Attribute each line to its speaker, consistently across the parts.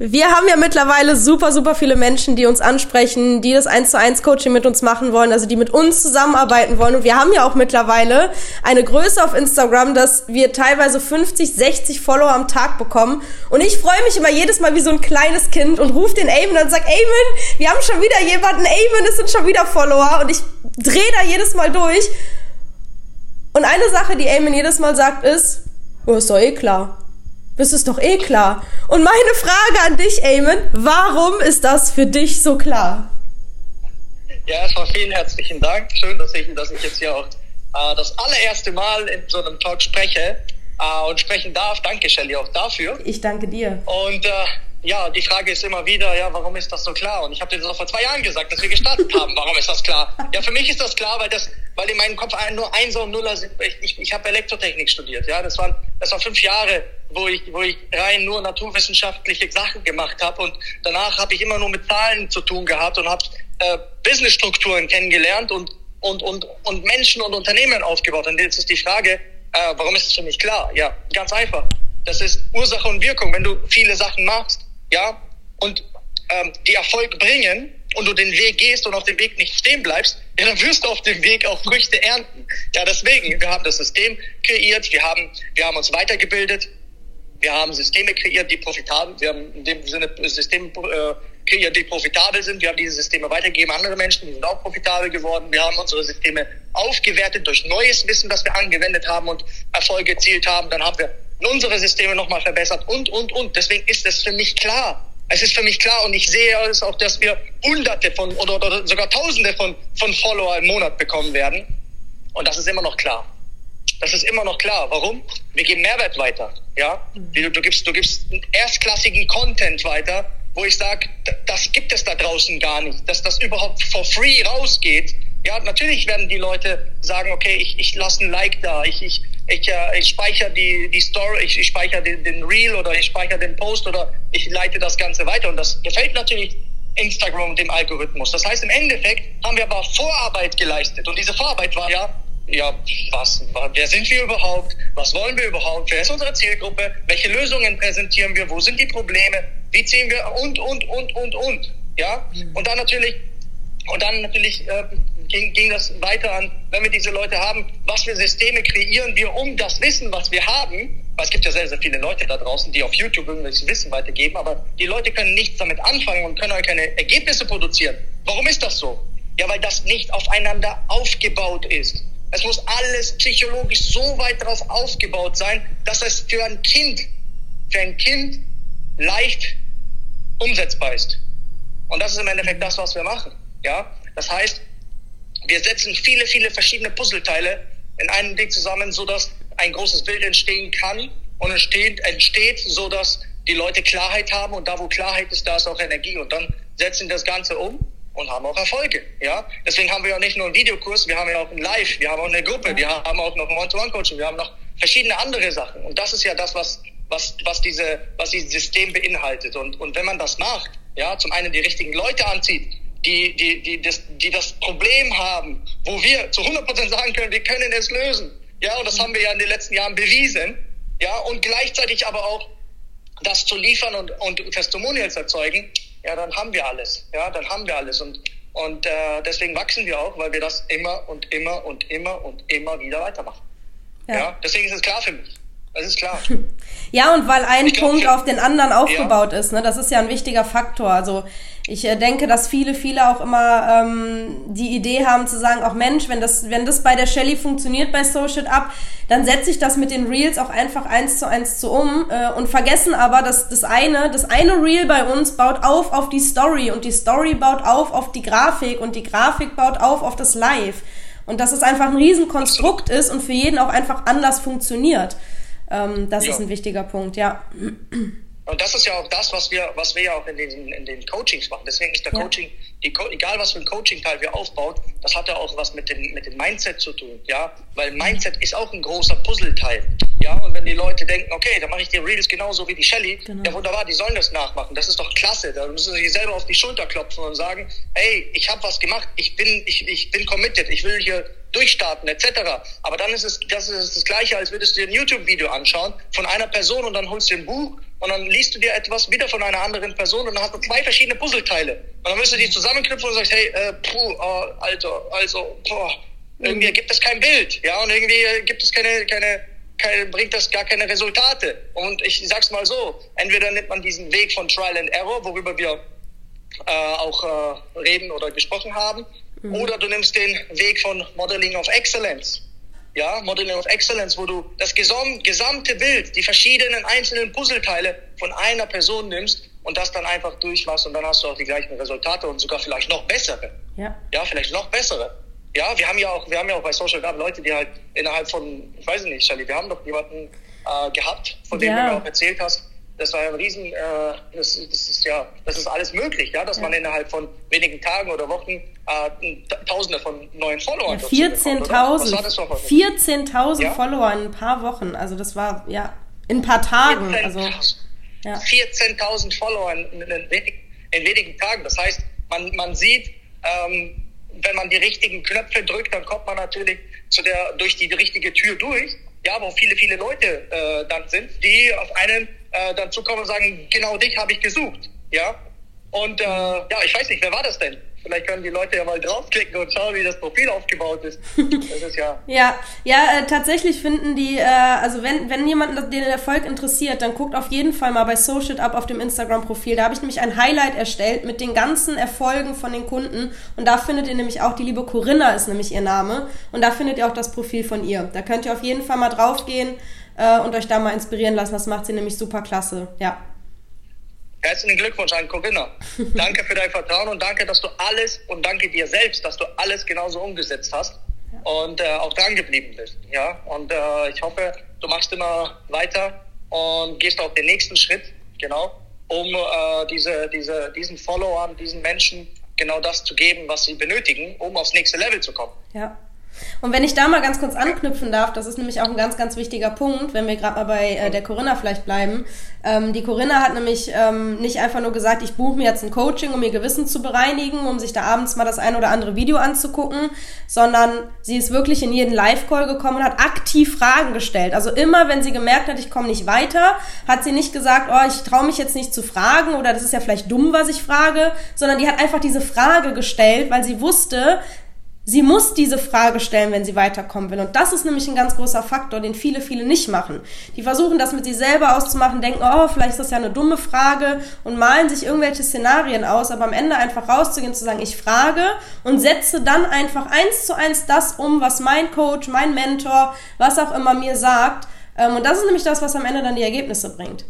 Speaker 1: Wir haben ja mittlerweile super, super viele Menschen, die uns ansprechen, die das 1 zu 1 Coaching mit uns machen wollen, also die mit uns zusammenarbeiten wollen. Und wir haben ja auch mittlerweile eine Größe auf Instagram, dass wir teilweise 50, 60 Follower am Tag bekommen. Und ich freue mich immer jedes Mal wie so ein kleines Kind und rufe den Eamon und sag, Eamon, wir haben schon wieder jemanden, Eamon, es sind schon wieder Follower. Und ich drehe da jedes Mal durch. Und eine Sache, die Eamon jedes Mal sagt, ist, oh, ist doch eh klar. Das ist doch eh klar. Und meine Frage an dich, Eamon, warum ist das für dich so klar?
Speaker 2: Ja, erstmal vielen herzlichen Dank. Schön, dass ich, dass ich jetzt hier auch äh, das allererste Mal in so einem Talk spreche äh, und sprechen darf. Danke, Shelly, auch dafür.
Speaker 1: Ich danke dir.
Speaker 2: Und äh, ja, die Frage ist immer wieder, ja, warum ist das so klar? Und ich habe dir das auch vor zwei Jahren gesagt, dass wir gestartet haben. Warum ist das klar? Ja, für mich ist das klar, weil das, weil in meinem Kopf nur Einser und Nuller sind. Ich, ich, ich habe Elektrotechnik studiert, ja, das waren, das waren fünf Jahre, wo ich, wo ich rein nur naturwissenschaftliche Sachen gemacht habe und danach habe ich immer nur mit Zahlen zu tun gehabt und habe äh, Businessstrukturen kennengelernt und und und und Menschen und Unternehmen aufgebaut. Und jetzt ist die Frage, äh, warum ist es für mich klar? Ja, ganz einfach. Das ist Ursache und Wirkung. Wenn du viele Sachen machst, ja, und ähm, die Erfolg bringen und du den Weg gehst und auf dem Weg nicht stehen bleibst, ja, dann wirst du auf dem Weg auch Früchte ernten. Ja, deswegen, wir haben das System kreiert, wir haben, wir haben uns weitergebildet, wir haben Systeme kreiert, die profitabel, wir haben in dem Sinne Systeme äh, kreiert, die profitabel sind. Wir haben diese Systeme weitergegeben an andere Menschen, die sind auch profitabel geworden. Wir haben unsere Systeme aufgewertet durch neues Wissen, das wir angewendet haben und Erfolge erzielt haben. Dann haben wir unsere Systeme nochmal verbessert und, und, und. Deswegen ist es für mich klar. Es ist für mich klar und ich sehe es auch, dass wir Hunderte von oder, oder sogar Tausende von, von Follower im Monat bekommen werden. Und das ist immer noch klar. Das ist immer noch klar. Warum? Wir geben Mehrwert weiter. Ja, du, du gibst, du gibst erstklassigen Content weiter, wo ich sage, das gibt es da draußen gar nicht, dass das überhaupt for free rausgeht. Ja, natürlich werden die Leute sagen, okay, ich, ich lasse ein Like da, ich, ich, ich, äh, ich speichere die, die Story, ich, ich speichere den, den Reel oder ich speichere den Post oder ich leite das Ganze weiter. Und das gefällt natürlich Instagram und dem Algorithmus. Das heißt, im Endeffekt haben wir aber Vorarbeit geleistet. Und diese Vorarbeit war ja, ja, was, wer sind wir überhaupt? Was wollen wir überhaupt? Wer ist unsere Zielgruppe? Welche Lösungen präsentieren wir? Wo sind die Probleme? Wie ziehen wir? Und, und, und, und, und. Ja? Mhm. Und dann natürlich, und dann natürlich, äh, ging, ging das weiter an, wenn wir diese Leute haben, was für Systeme kreieren wir, um das Wissen, was wir haben, weil es gibt ja sehr, sehr viele Leute da draußen, die auf YouTube irgendwelches Wissen weitergeben, aber die Leute können nichts damit anfangen und können auch keine Ergebnisse produzieren. Warum ist das so? Ja, weil das nicht aufeinander aufgebaut ist. Es muss alles psychologisch so weit darauf aufgebaut sein, dass es für ein Kind, für ein Kind leicht umsetzbar ist. Und das ist im Endeffekt das, was wir machen. Ja, das heißt, wir setzen viele, viele verschiedene Puzzleteile in einem Ding zusammen, so dass ein großes Bild entstehen kann und entsteht, entsteht, so dass die Leute Klarheit haben und da, wo Klarheit ist, da ist auch Energie. Und dann setzen das Ganze um und haben auch Erfolge. Ja, deswegen haben wir ja nicht nur einen Videokurs, wir haben ja auch ein Live, wir haben auch eine Gruppe, wir haben auch noch One-to-One-Coaching, wir haben noch verschiedene andere Sachen. Und das ist ja das, was was was diese was dieses System beinhaltet. Und und wenn man das macht, ja, zum einen die richtigen Leute anzieht, die, die, die, das, die das Problem haben, wo wir zu 100% sagen können, wir können es lösen. Ja, und das haben wir ja in den letzten Jahren bewiesen. Ja, und gleichzeitig aber auch das zu liefern und, und Testimonials erzeugen, ja, dann haben wir alles. Ja, dann haben wir alles. Und, und äh, deswegen wachsen wir auch, weil wir das immer und immer und immer und immer wieder weitermachen. Ja, ja deswegen ist es klar für mich. Das ist klar.
Speaker 1: Ja, und weil ein glaub, Punkt auf den anderen aufgebaut ja. ist, ne, das ist ja ein wichtiger Faktor. Also ich äh, denke, dass viele, viele auch immer ähm, die Idee haben zu sagen, auch Mensch, wenn das, wenn das bei der Shelly funktioniert bei Social Up, dann setze ich das mit den Reels auch einfach eins zu eins zu um äh, und vergessen aber, dass das eine, das eine Reel bei uns baut auf auf die Story und die Story baut auf auf die Grafik und die Grafik baut auf auf das Live. Und dass es einfach ein Riesenkonstrukt ist und für jeden auch einfach anders funktioniert. Ähm, das ja. ist ein wichtiger Punkt, ja.
Speaker 2: Und das ist ja auch das, was wir, was wir ja auch in den, in den Coachings machen. Deswegen ist der ja. Coaching, die, egal was für ein Coaching-Teil wir aufbauen, das hat ja auch was mit dem, mit dem Mindset zu tun, ja. Weil Mindset ist auch ein großer Puzzleteil. Ja, und wenn die Leute denken, okay, dann mache ich die Reels genauso wie die Shelly, genau. ja wunderbar, die sollen das nachmachen. Das ist doch klasse. Da müssen sie sich selber auf die Schulter klopfen und sagen, hey, ich habe was gemacht, ich bin, ich, ich bin committed, ich will hier durchstarten, etc. Aber dann ist es, das ist das Gleiche, als würdest du dir ein YouTube-Video anschauen von einer Person und dann holst du ein Buch und dann liest du dir etwas wieder von einer anderen Person und dann hast du zwei verschiedene Puzzleteile. Und dann müsst du die zusammenknüpfen und sagst, hey, äh, puh, oh, Alter, also, boah, irgendwie gibt es kein Bild, ja, und irgendwie gibt es keine, keine, keine, bringt das gar keine Resultate. Und ich sag's mal so, entweder nimmt man diesen Weg von Trial and Error, worüber wir äh, auch äh, reden oder gesprochen haben, mhm. oder du nimmst den Weg von Modeling of Excellence. Ja, Modeling of Excellence, wo du das gesamte Bild, die verschiedenen einzelnen Puzzleteile von einer Person nimmst und das dann einfach durchmachst und dann hast du auch die gleichen Resultate und sogar vielleicht noch bessere. Ja, ja vielleicht noch bessere. Ja, wir haben ja auch, wir haben ja auch bei Social Club Leute, die halt innerhalb von, ich weiß nicht, Charlie, wir haben doch jemanden äh, gehabt, von dem ja. du mir auch erzählt hast. Das war ja ein Riesen, äh, das, das ist ja, das ist alles möglich, ja, dass ja. man innerhalb von wenigen Tagen oder Wochen äh, Tausende von neuen Followern.
Speaker 1: Ja, 14.000. 14.000 ja? Follower in ein paar Wochen. Also das war ja in ein paar Tagen. 14.000 also,
Speaker 2: ja. 14 Follower in, in, wenigen, in, wenigen Tagen. Das heißt, man, man sieht, ähm, wenn man die richtigen Knöpfe drückt, dann kommt man natürlich zu der, durch die richtige Tür durch. Ja, wo viele, viele Leute äh, dann sind, die auf einen äh, dann zukommen und sagen, genau dich habe ich gesucht. Ja. Und äh, ja, ich weiß nicht, wer war das denn? Vielleicht können die Leute ja mal draufklicken und schauen, wie das Profil aufgebaut ist. Das ist ja.
Speaker 1: ja, ja, äh, tatsächlich finden die, äh, also wenn, wenn jemand den Erfolg interessiert, dann guckt auf jeden Fall mal bei Social Up auf dem Instagram-Profil. Da habe ich nämlich ein Highlight erstellt mit den ganzen Erfolgen von den Kunden. Und da findet ihr nämlich auch, die liebe Corinna ist nämlich ihr Name. Und da findet ihr auch das Profil von ihr. Da könnt ihr auf jeden Fall mal draufgehen äh, und euch da mal inspirieren lassen. Das macht sie nämlich super klasse. Ja.
Speaker 2: Herzlichen Glückwunsch an Corinna. Danke für dein Vertrauen und danke, dass du alles und danke dir selbst, dass du alles genauso umgesetzt hast und äh, auch dran geblieben bist. Ja, und äh, ich hoffe, du machst immer weiter und gehst auch den nächsten Schritt, genau, um äh, diese, diese, diesen Followern, diesen Menschen genau das zu geben, was sie benötigen, um aufs nächste Level zu kommen.
Speaker 1: Ja. Und wenn ich da mal ganz kurz anknüpfen darf, das ist nämlich auch ein ganz, ganz wichtiger Punkt, wenn wir gerade mal bei äh, der Corinna vielleicht bleiben. Ähm, die Corinna hat nämlich ähm, nicht einfach nur gesagt, ich buche mir jetzt ein Coaching, um ihr Gewissen zu bereinigen, um sich da abends mal das ein oder andere Video anzugucken, sondern sie ist wirklich in jeden Live-Call gekommen und hat aktiv Fragen gestellt. Also immer, wenn sie gemerkt hat, ich komme nicht weiter, hat sie nicht gesagt, oh, ich traue mich jetzt nicht zu fragen oder das ist ja vielleicht dumm, was ich frage, sondern die hat einfach diese Frage gestellt, weil sie wusste, Sie muss diese Frage stellen, wenn sie weiterkommen will. Und das ist nämlich ein ganz großer Faktor, den viele, viele nicht machen. Die versuchen das mit sich selber auszumachen, denken, oh, vielleicht ist das ja eine dumme Frage und malen sich irgendwelche Szenarien aus, aber am Ende einfach rauszugehen zu sagen, ich frage und setze dann einfach eins zu eins das um, was mein Coach, mein Mentor, was auch immer mir sagt. Ähm, und das ist nämlich das, was am Ende dann die Ergebnisse bringt.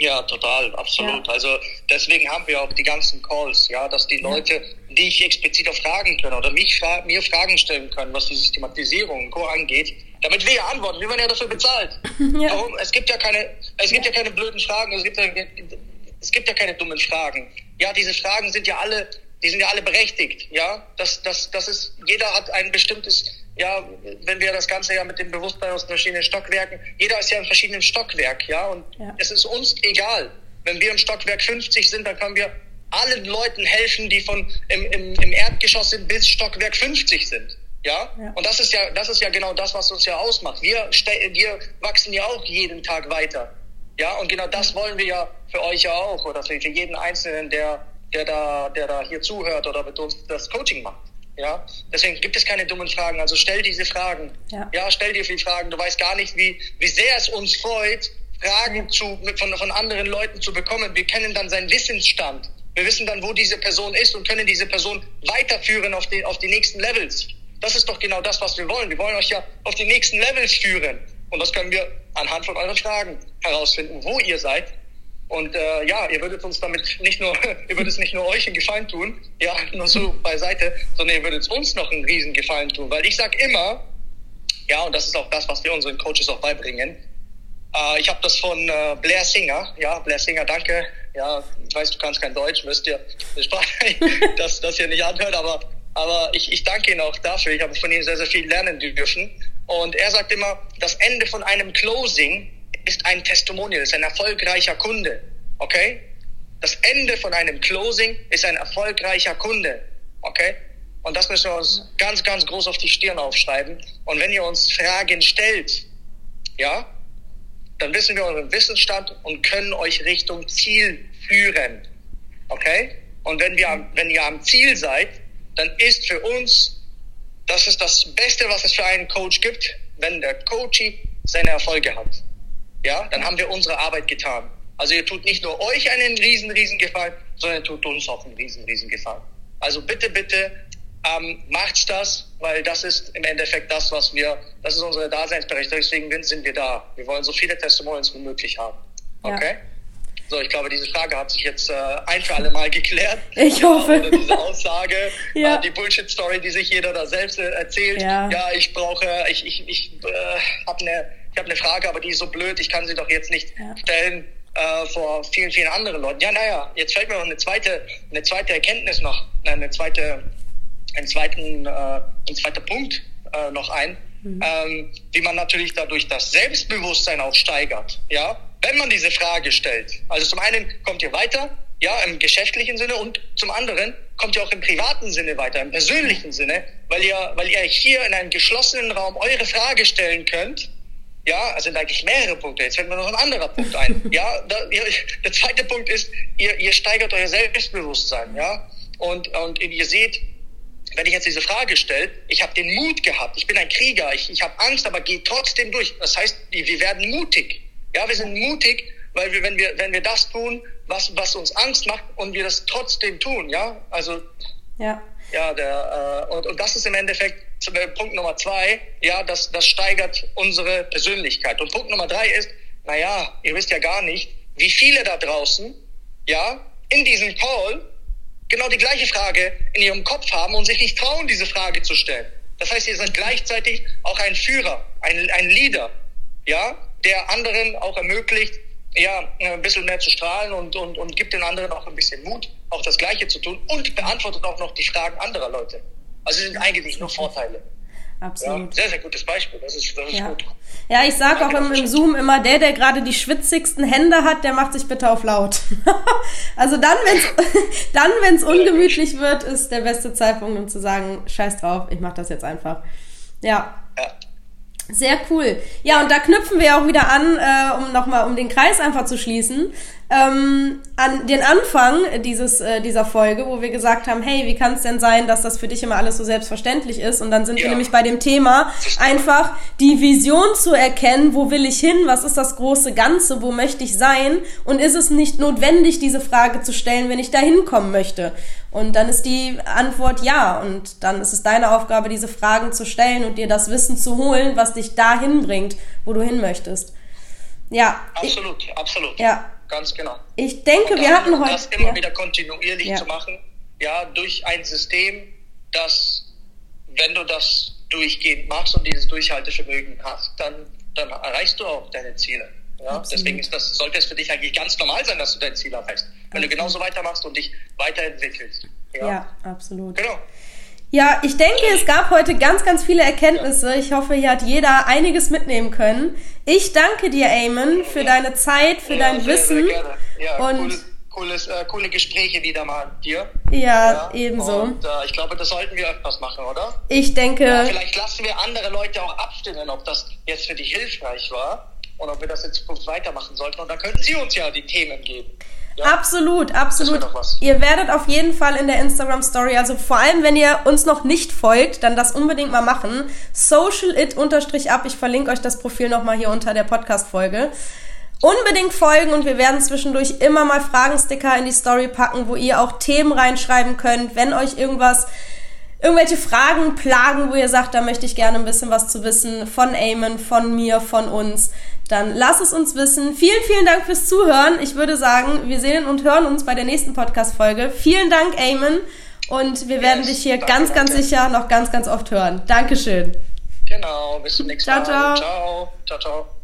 Speaker 2: Ja, total, absolut. Ja. Also deswegen haben wir auch die ganzen Calls, ja, dass die Leute, ja. die ich explizit auch fragen können oder mich fra mir Fragen stellen können, was die Systematisierung und Co. angeht, damit wir ja antworten. Wir werden ja dafür bezahlt. Ja. Warum? Es gibt ja keine, es gibt ja keine blöden Fragen, es gibt ja, es gibt ja keine dummen Fragen. Ja, diese Fragen sind ja alle, die sind ja alle berechtigt, ja. Das, das, das ist, jeder hat ein bestimmtes ja, wenn wir das Ganze ja mit dem Bewusstsein aus verschiedenen Stockwerken, jeder ist ja in verschiedenen Stockwerk, ja, und ja. es ist uns egal. Wenn wir im Stockwerk 50 sind, dann können wir allen Leuten helfen, die von im, im, im Erdgeschoss sind bis Stockwerk 50 sind. Ja? ja? Und das ist ja, das ist ja genau das, was uns ja ausmacht. Wir, wir wachsen ja auch jeden Tag weiter. Ja, und genau das wollen wir ja für euch ja auch, oder für jeden Einzelnen, der, der da, der da hier zuhört oder mit uns das Coaching macht. Ja, deswegen gibt es keine dummen Fragen. Also stell diese Fragen. Ja, ja stell dir viele Fragen. Du weißt gar nicht, wie, wie sehr es uns freut, Fragen zu, von, von anderen Leuten zu bekommen. Wir kennen dann seinen Wissensstand. Wir wissen dann, wo diese Person ist und können diese Person weiterführen auf die, auf die nächsten Levels. Das ist doch genau das, was wir wollen. Wir wollen euch ja auf die nächsten Levels führen. Und das können wir anhand von euren Fragen herausfinden, wo ihr seid und äh, ja, ihr würdet uns damit nicht nur, ihr würdet es nicht nur euch einen Gefallen tun, ja, nur so beiseite, sondern ihr würdet uns noch einen riesen Gefallen tun. Weil ich sag immer, ja, und das ist auch das, was wir unseren Coaches auch beibringen. Äh, ich habe das von äh, Blair Singer, ja, Blair Singer, danke. Ja, ich weiß, du kannst kein Deutsch, müsst ihr das, das hier nicht anhört, aber, aber ich, ich danke Ihnen auch dafür. Ich habe von Ihnen sehr, sehr viel lernen dürfen. Und er sagt immer, das Ende von einem Closing ist ein Testimonial, ist ein erfolgreicher Kunde. Okay? Das Ende von einem Closing ist ein erfolgreicher Kunde. Okay? Und das müssen wir uns ganz, ganz groß auf die Stirn aufschreiben. Und wenn ihr uns Fragen stellt, ja, dann wissen wir euren Wissensstand und können euch Richtung Ziel führen. Okay? Und wenn wir, wenn ihr am Ziel seid, dann ist für uns, das ist das Beste, was es für einen Coach gibt, wenn der Coachie seine Erfolge hat. Ja, dann haben wir unsere Arbeit getan. Also ihr tut nicht nur euch einen riesen, riesen Gefallen, sondern ihr tut uns auch einen riesen, riesen Gefallen. Also bitte, bitte ähm, macht's das, weil das ist im Endeffekt das, was wir, das ist unsere Daseinsberechtigung, deswegen sind wir da. Wir wollen so viele Testimonials wie möglich haben. Okay? Ja. So, ich glaube, diese Frage hat sich jetzt äh, ein für alle Mal geklärt.
Speaker 1: Ich hoffe.
Speaker 2: Oder diese Aussage, ja. äh, die Bullshit-Story, die sich jeder da selbst äh, erzählt. Ja. ja, ich brauche, ich, ich, ich äh, habe eine ich hab ne Frage, aber die ist so blöd, ich kann sie doch jetzt nicht ja. stellen äh, vor vielen, vielen anderen Leuten. Ja, naja, jetzt fällt mir noch eine zweite, eine zweite Erkenntnis noch, eine zweite, einen zweiten, äh, ein zweiter Punkt äh, noch ein, mhm. ähm, wie man natürlich dadurch das Selbstbewusstsein auch steigert. Ja, wenn man diese Frage stellt. Also zum einen kommt ihr weiter, ja, im geschäftlichen Sinne und zum anderen kommt ihr auch im privaten Sinne weiter, im persönlichen Sinne, weil ihr, weil ihr hier in einem geschlossenen Raum eure Frage stellen könnt. Ja, also sind eigentlich mehrere Punkte. Jetzt fällt mir noch ein anderer Punkt ein. Ja, da, ihr, der zweite Punkt ist, ihr, ihr steigert euer Selbstbewusstsein, ja. Und, und ihr seht, wenn ich jetzt diese Frage stelle, ich habe den Mut gehabt, ich bin ein Krieger, ich, ich habe Angst, aber gehe trotzdem durch. Das heißt, wir werden mutig. Ja, wir sind mutig, weil wir, wenn wir, wenn wir das tun, was, was uns Angst macht und wir das trotzdem tun, ja, also,
Speaker 1: ja,
Speaker 2: ja, der, äh, und, und das ist im Endeffekt Punkt Nummer zwei, ja, das, das steigert unsere Persönlichkeit. Und Punkt Nummer drei ist, naja, ihr wisst ja gar nicht, wie viele da draußen, ja, in diesem Call genau die gleiche Frage in ihrem Kopf haben und sich nicht trauen, diese Frage zu stellen. Das heißt, ihr seid gleichzeitig auch ein Führer, ein, ein Leader, ja, der anderen auch ermöglicht, ja, ein bisschen mehr zu strahlen und, und, und gibt den anderen auch ein bisschen Mut, auch das Gleiche zu tun und beantwortet auch noch die Fragen anderer Leute. Also es sind eigentlich nur Vorteile.
Speaker 1: Absolut.
Speaker 2: Ja, sehr, sehr gutes Beispiel. Das ist, das ist
Speaker 1: ja.
Speaker 2: gut.
Speaker 1: Ja, ich sage auch im, im, Zoom immer, der, der gerade die schwitzigsten Hände hat, der macht sich bitte auf laut. also dann, wenn es dann, wenn's ungemütlich wird, ist der beste Zeitpunkt, um zu sagen, scheiß drauf, ich mach das jetzt einfach. Ja. Sehr cool. Ja, und da knüpfen wir auch wieder an, äh, um nochmal, um den Kreis einfach zu schließen, ähm, an den Anfang dieses, äh, dieser Folge, wo wir gesagt haben, hey, wie kann es denn sein, dass das für dich immer alles so selbstverständlich ist? Und dann sind ja. wir nämlich bei dem Thema, einfach die Vision zu erkennen, wo will ich hin, was ist das große Ganze, wo möchte ich sein? Und ist es nicht notwendig, diese Frage zu stellen, wenn ich da hinkommen möchte? Und dann ist die Antwort ja. Und dann ist es deine Aufgabe, diese Fragen zu stellen und dir das Wissen zu holen, was dich dahin bringt, wo du hin möchtest. Ja.
Speaker 2: Absolut, ich, absolut.
Speaker 1: Ja.
Speaker 2: Ganz genau.
Speaker 1: Ich denke, wir hatten heute.
Speaker 2: Das immer ja. wieder kontinuierlich ja. zu machen, ja, durch ein System, das, wenn du das durchgehend machst und dieses Durchhaltevermögen hast, dann, dann erreichst du auch deine Ziele. Ja, deswegen ist das, sollte es für dich eigentlich ganz normal sein, dass du dein Ziel erreichst. Wenn du genauso weitermachst und dich weiterentwickelst.
Speaker 1: Ja, ja absolut.
Speaker 2: Genau.
Speaker 1: Ja, ich denke, es gab heute ganz, ganz viele Erkenntnisse. Ich hoffe, hier hat jeder einiges mitnehmen können. Ich danke dir, Eamon, für deine Zeit, für ja, dein sehr, Wissen. Sehr gerne.
Speaker 2: Ja, und cool, cooles, äh, coole Gespräche wieder mal mit dir.
Speaker 1: Ja, ja ebenso.
Speaker 2: Und äh, ich glaube, das sollten wir öfters machen, oder?
Speaker 1: Ich denke. Ja,
Speaker 2: vielleicht lassen wir andere Leute auch abstimmen, ob das jetzt für dich hilfreich war und ob wir das in Zukunft weitermachen sollten. Und dann könnten sie uns ja die Themen geben.
Speaker 1: Ja. Absolut, absolut. Ihr werdet auf jeden Fall in der Instagram Story, also vor allem, wenn ihr uns noch nicht folgt, dann das unbedingt mal machen. Social it unterstrich ab. Ich verlinke euch das Profil nochmal hier unter der Podcast-Folge. Unbedingt folgen und wir werden zwischendurch immer mal Fragensticker in die Story packen, wo ihr auch Themen reinschreiben könnt, wenn euch irgendwas irgendwelche Fragen plagen, wo ihr sagt, da möchte ich gerne ein bisschen was zu wissen von Eamon, von mir, von uns, dann lasst es uns wissen. Vielen, vielen Dank fürs Zuhören. Ich würde sagen, wir sehen und hören uns bei der nächsten Podcast-Folge. Vielen Dank, Eamon. Und wir werden yes, dich hier danke, ganz, ganz sicher noch ganz, ganz oft hören. Dankeschön.
Speaker 2: Genau, bis zum nächsten
Speaker 1: ciao, Mal.
Speaker 2: Ciao, ciao, ciao. ciao.